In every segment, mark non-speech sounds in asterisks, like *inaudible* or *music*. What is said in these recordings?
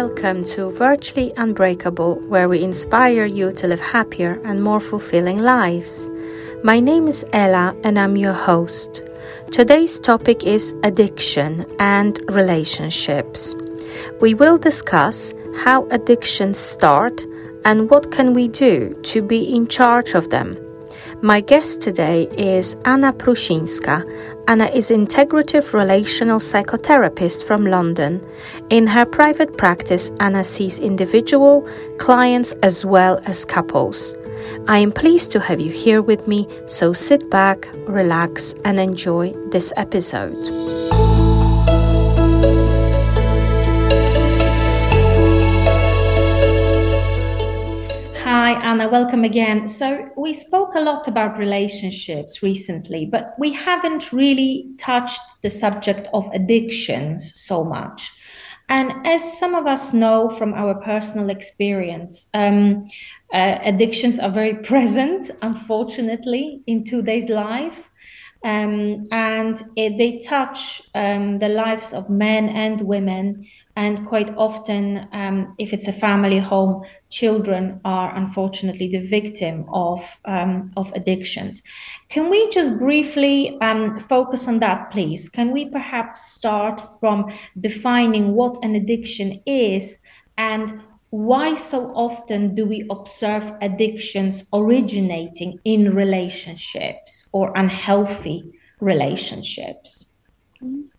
Welcome to Virtually Unbreakable, where we inspire you to live happier and more fulfilling lives. My name is Ela and I'm your host. Today's topic is addiction and relationships. We will discuss how addictions start and what can we do to be in charge of them. My guest today is Anna Prusinska, Anna is integrative relational psychotherapist from London. In her private practice, Anna sees individual clients as well as couples. I am pleased to have you here with me, so sit back, relax, and enjoy this episode. Anna, welcome again. So, we spoke a lot about relationships recently, but we haven't really touched the subject of addictions so much. And as some of us know from our personal experience, um, uh, addictions are very *laughs* present, unfortunately, in today's life. Um, and it, they touch um, the lives of men and women and quite often, um, if it's a family home, children are unfortunately the victim of um, of addictions. Can we just briefly um, focus on that, please? Can we perhaps start from defining what an addiction is and why so often do we observe addictions originating in relationships or unhealthy relationships? Mm-hmm.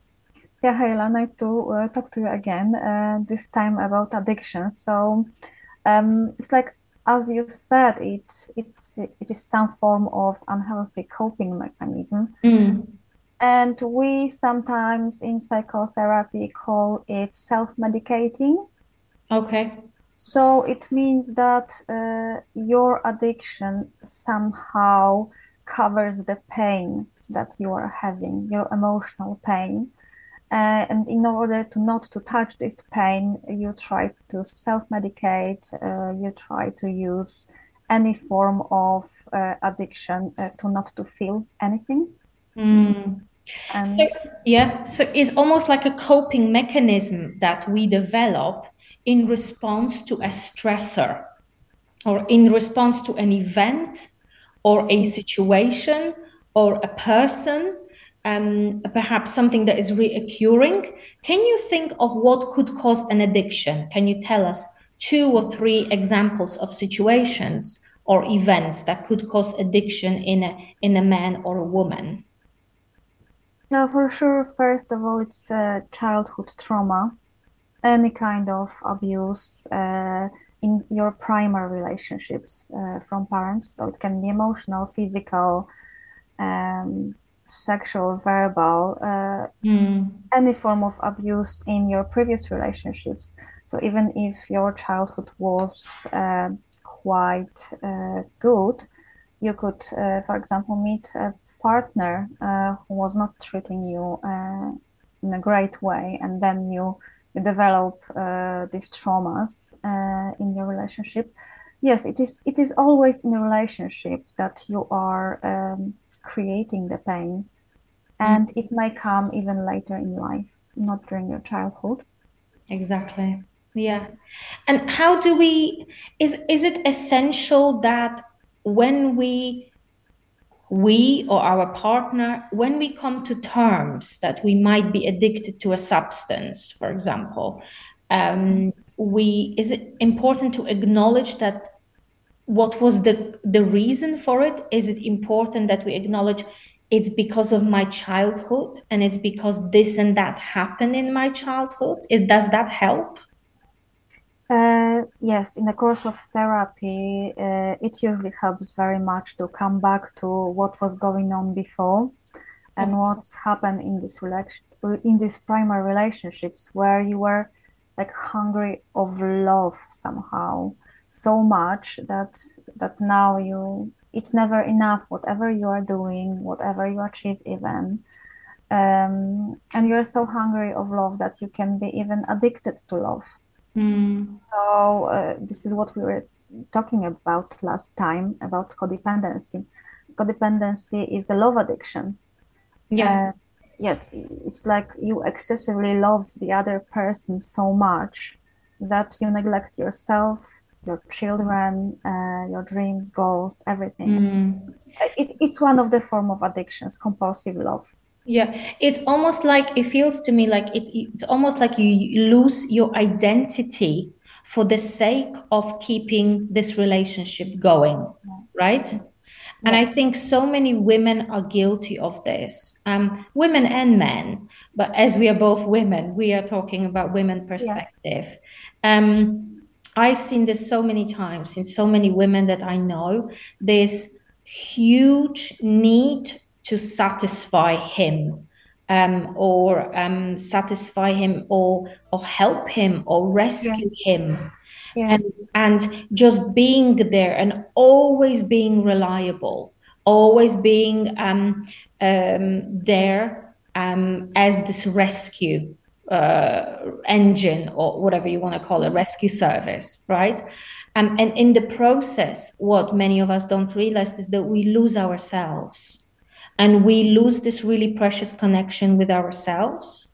Yeah, Hayla, nice to uh, talk to you again. Uh, this time about addiction. So um, it's like as you said, it it's it is some form of unhealthy coping mechanism, mm. and we sometimes in psychotherapy call it self-medicating. Okay. So it means that uh, your addiction somehow covers the pain that you are having, your emotional pain uh, and in order to not to touch this pain, you try to self-medicate. Uh, you try to use any form of uh, addiction uh, to not to feel anything. Mm. And so, yeah, so it's almost like a coping mechanism that we develop in response to a stressor, or in response to an event, or a situation, or a person um, perhaps something that is reoccurring. Can you think of what could cause an addiction? Can you tell us two or three examples of situations or events that could cause addiction in a, in a man or a woman? Now, for sure, first of all, it's uh, childhood trauma, any kind of abuse uh, in your primary relationships uh, from parents. So it can be emotional, physical, um, sexual, verbal, uh, mm. any form of abuse in your previous relationships. So even if your childhood was uh, quite uh, good, you could, uh, for example, meet a partner uh, who was not treating you uh, in a great way, and then you you develop these traumas in your relationship. Yes, it is. It is always in a relationship that you are. Um, creating the pain. And mm-hmm. it may come even later in life not during your childhood. Exactly. Yeah. And how do we is is it essential that when we we or our partner when we come to terms that we might be addicted to a substance for example um, we is it important to acknowledge that what was the the reason for it? Is it important that we acknowledge it's because of my childhood and it's because this and that happened in my childhood? It does that help? Uh, yes in the course of therapy uh, it usually helps very much to come back to what was going on before and mm-hmm. what's happened in this relation in these primary relationships where you were like hungry of love somehow so much that that now you it's never enough whatever you are doing whatever you achieve even. Um, and you're so hungry of love that you can be even addicted to love. Mm. so uh, this is what we were talking about last time about codependency. Codependency is a love addiction. Yeah. Uh, yet it's like you excessively love the other person so much that you neglect yourself, your children, uh, your dreams, goals, everything. Mm. It, it's one of the form of addictions, compulsive love. Yeah, it's almost like it feels to me like it, it's almost like you lose your identity for the sake of keeping this relationship going, right? And I think so many women are guilty of this, um, women and men. But as we are both women, we are talking about women perspective. Yeah. Um, I've seen this so many times in so many women that I know. This huge need to satisfy him um, or um, satisfy him or or help him or rescue yeah. him yeah. and and just being there and always being reliable always being um, um, there um, as this rescue uh, engine or whatever you want to call it rescue service right um, and in the process what many of us don't realize is that we lose ourselves and we lose this really precious connection with ourselves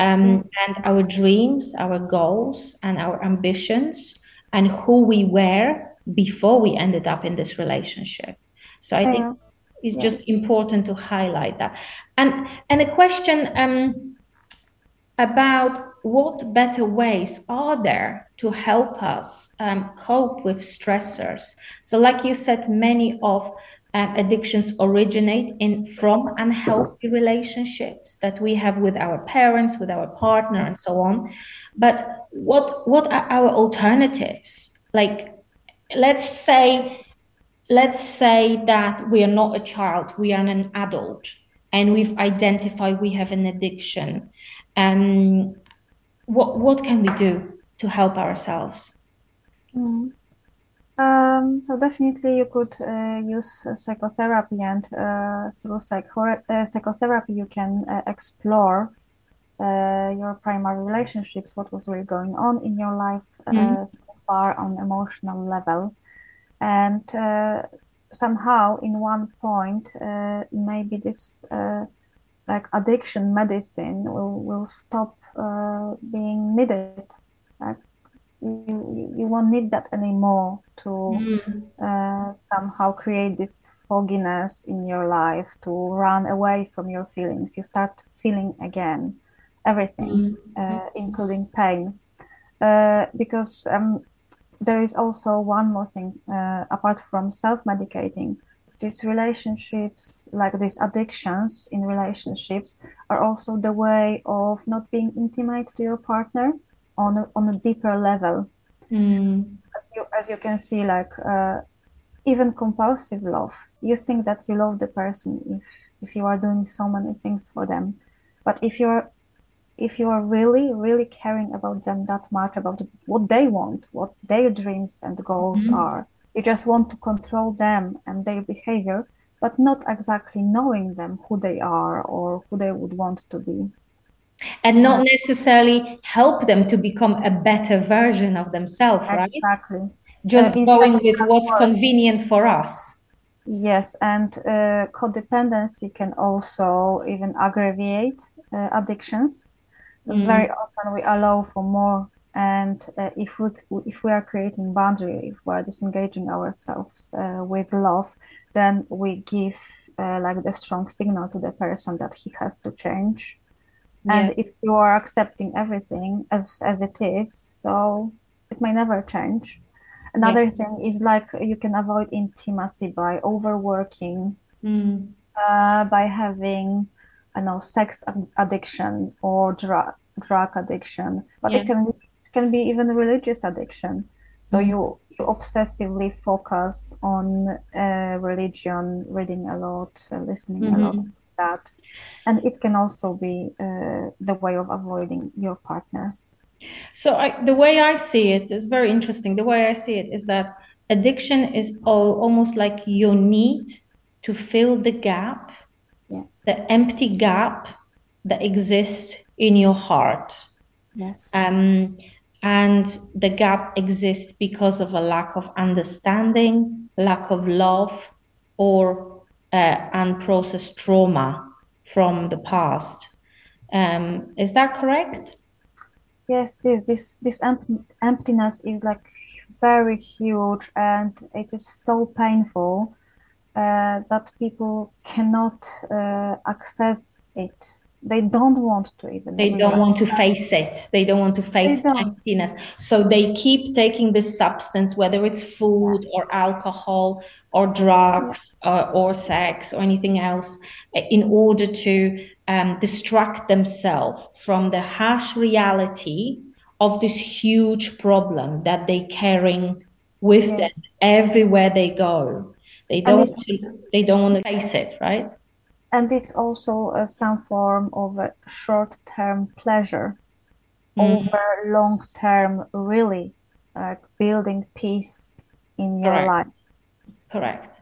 um, mm. and our dreams, our goals, and our ambitions, and who we were before we ended up in this relationship. So I think it's yeah. just important to highlight that. And and a question um, about what better ways are there to help us um, cope with stressors? So, like you said, many of um, addictions originate in from unhealthy relationships that we have with our parents with our partner and so on. But what what are our alternatives? Like let's say let's say that we are not a child we are an adult and we've identified we have an addiction um, what what can we do to help ourselves mm. Um, definitely you could uh, use uh, psychotherapy and uh, through psycho- uh, psychotherapy you can uh, explore uh, your primary relationships, what was really going on in your life mm. so far on emotional level. And somehow in one point, maybe this like addiction medicine will, will stop being needed. Like you, you won't need that anymore to mm. uh, somehow create this fogginess in your life to run away from your feelings you start feeling again everything mm. uh, including pain uh, because um, there is also one more thing uh, apart from self-medicating these relationships like these addictions in relationships are also the way of not being intimate to your partner on a, on a deeper level. Mm. As you as you can see, like uh, even compulsive love, you think that you love the person if if you are doing so many things for them, but if you're if you are really really caring about them that much about what they want, what their dreams and goals mm-hmm. are, you just want to control them and their behavior, but not exactly knowing them who they are or who they would want to be. And not necessarily help them to become a better version of themselves right? Exactly. Just uh, going with what's convenient for us. Yes and uh, codependency can also even aggravate uh, addictions. Mm. very often we allow for more and uh, if we if we are creating boundary if we are disengaging ourselves uh, with love then we give uh, like the strong signal to the person that he has to change and if you are accepting everything as as it is so it may never change another yeah. thing is like you can avoid intimacy by overworking mm. uh, by having i know sex addiction or drug drug addiction but yeah. it can can be even religious addiction so mm. you you obsessively focus on uh, religion reading a lot uh, listening mm-hmm. a lot mm-hmm that. And it can also be uh, the way of avoiding your partner. So I, the way I see it is very interesting. The way I see it is that addiction is all, almost like your need to fill the gap, yeah. the empty gap that exists in your heart. Yes. Um, and the gap exists because of a lack of understanding, lack of love, or uh, unprocessed trauma from the past. Um, is that correct? yes this this this emptiness is like very huge and it is so painful uh, that people cannot uh, access it they don't want to even they don't want to face it. They don't want to face emptiness. So they keep taking this substance whether it's food or alcohol or drugs or, or sex or anything else in order to um, distract themselves from the harsh reality of this huge problem that they're carrying with yeah. them everywhere they go. They don't they don't want to face it right and it's also uh, some form of a short-term pleasure mm. over long-term really uh, building peace in your Correct. life Correct.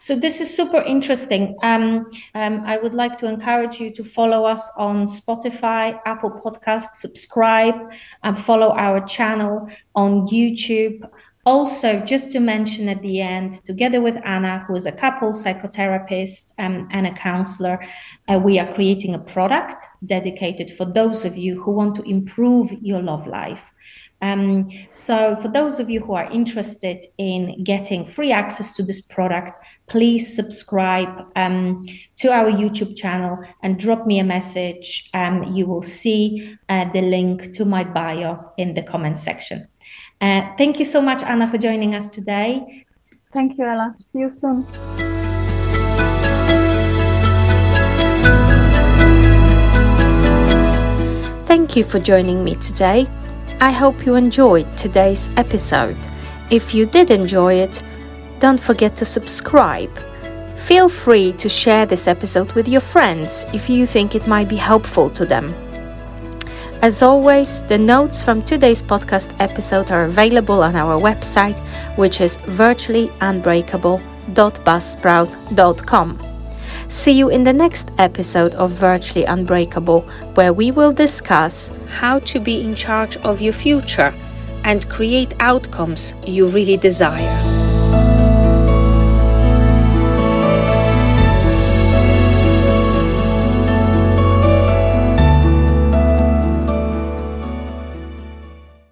So this is super interesting. Um, um, I would like to encourage you to follow us on Spotify, Apple Podcasts, subscribe, and follow our channel on YouTube. Also, just to mention at the end, together with Anna, who is a couple psychotherapist um, and a counselor, uh, we are creating a product dedicated for those of you who want to improve your love life. Um, so, for those of you who are interested in getting free access to this product, please subscribe um, to our YouTube channel and drop me a message. Um, you will see uh, the link to my bio in the comment section. Uh, thank you so much, Anna, for joining us today. Thank you, Ela. See you soon. Thank you for joining me today. I hope you enjoyed today's episode. If you did enjoy it, don't forget to subscribe. Feel free to share this episode with your friends if you think it might be helpful to them. As always, the notes from today's podcast episode are available on our website, which is virtuallyunbreakable.buzzsprout.com. See you in the next episode of Virtually Unbreakable, where we will discuss how to be in charge of your future and create outcomes you really desire.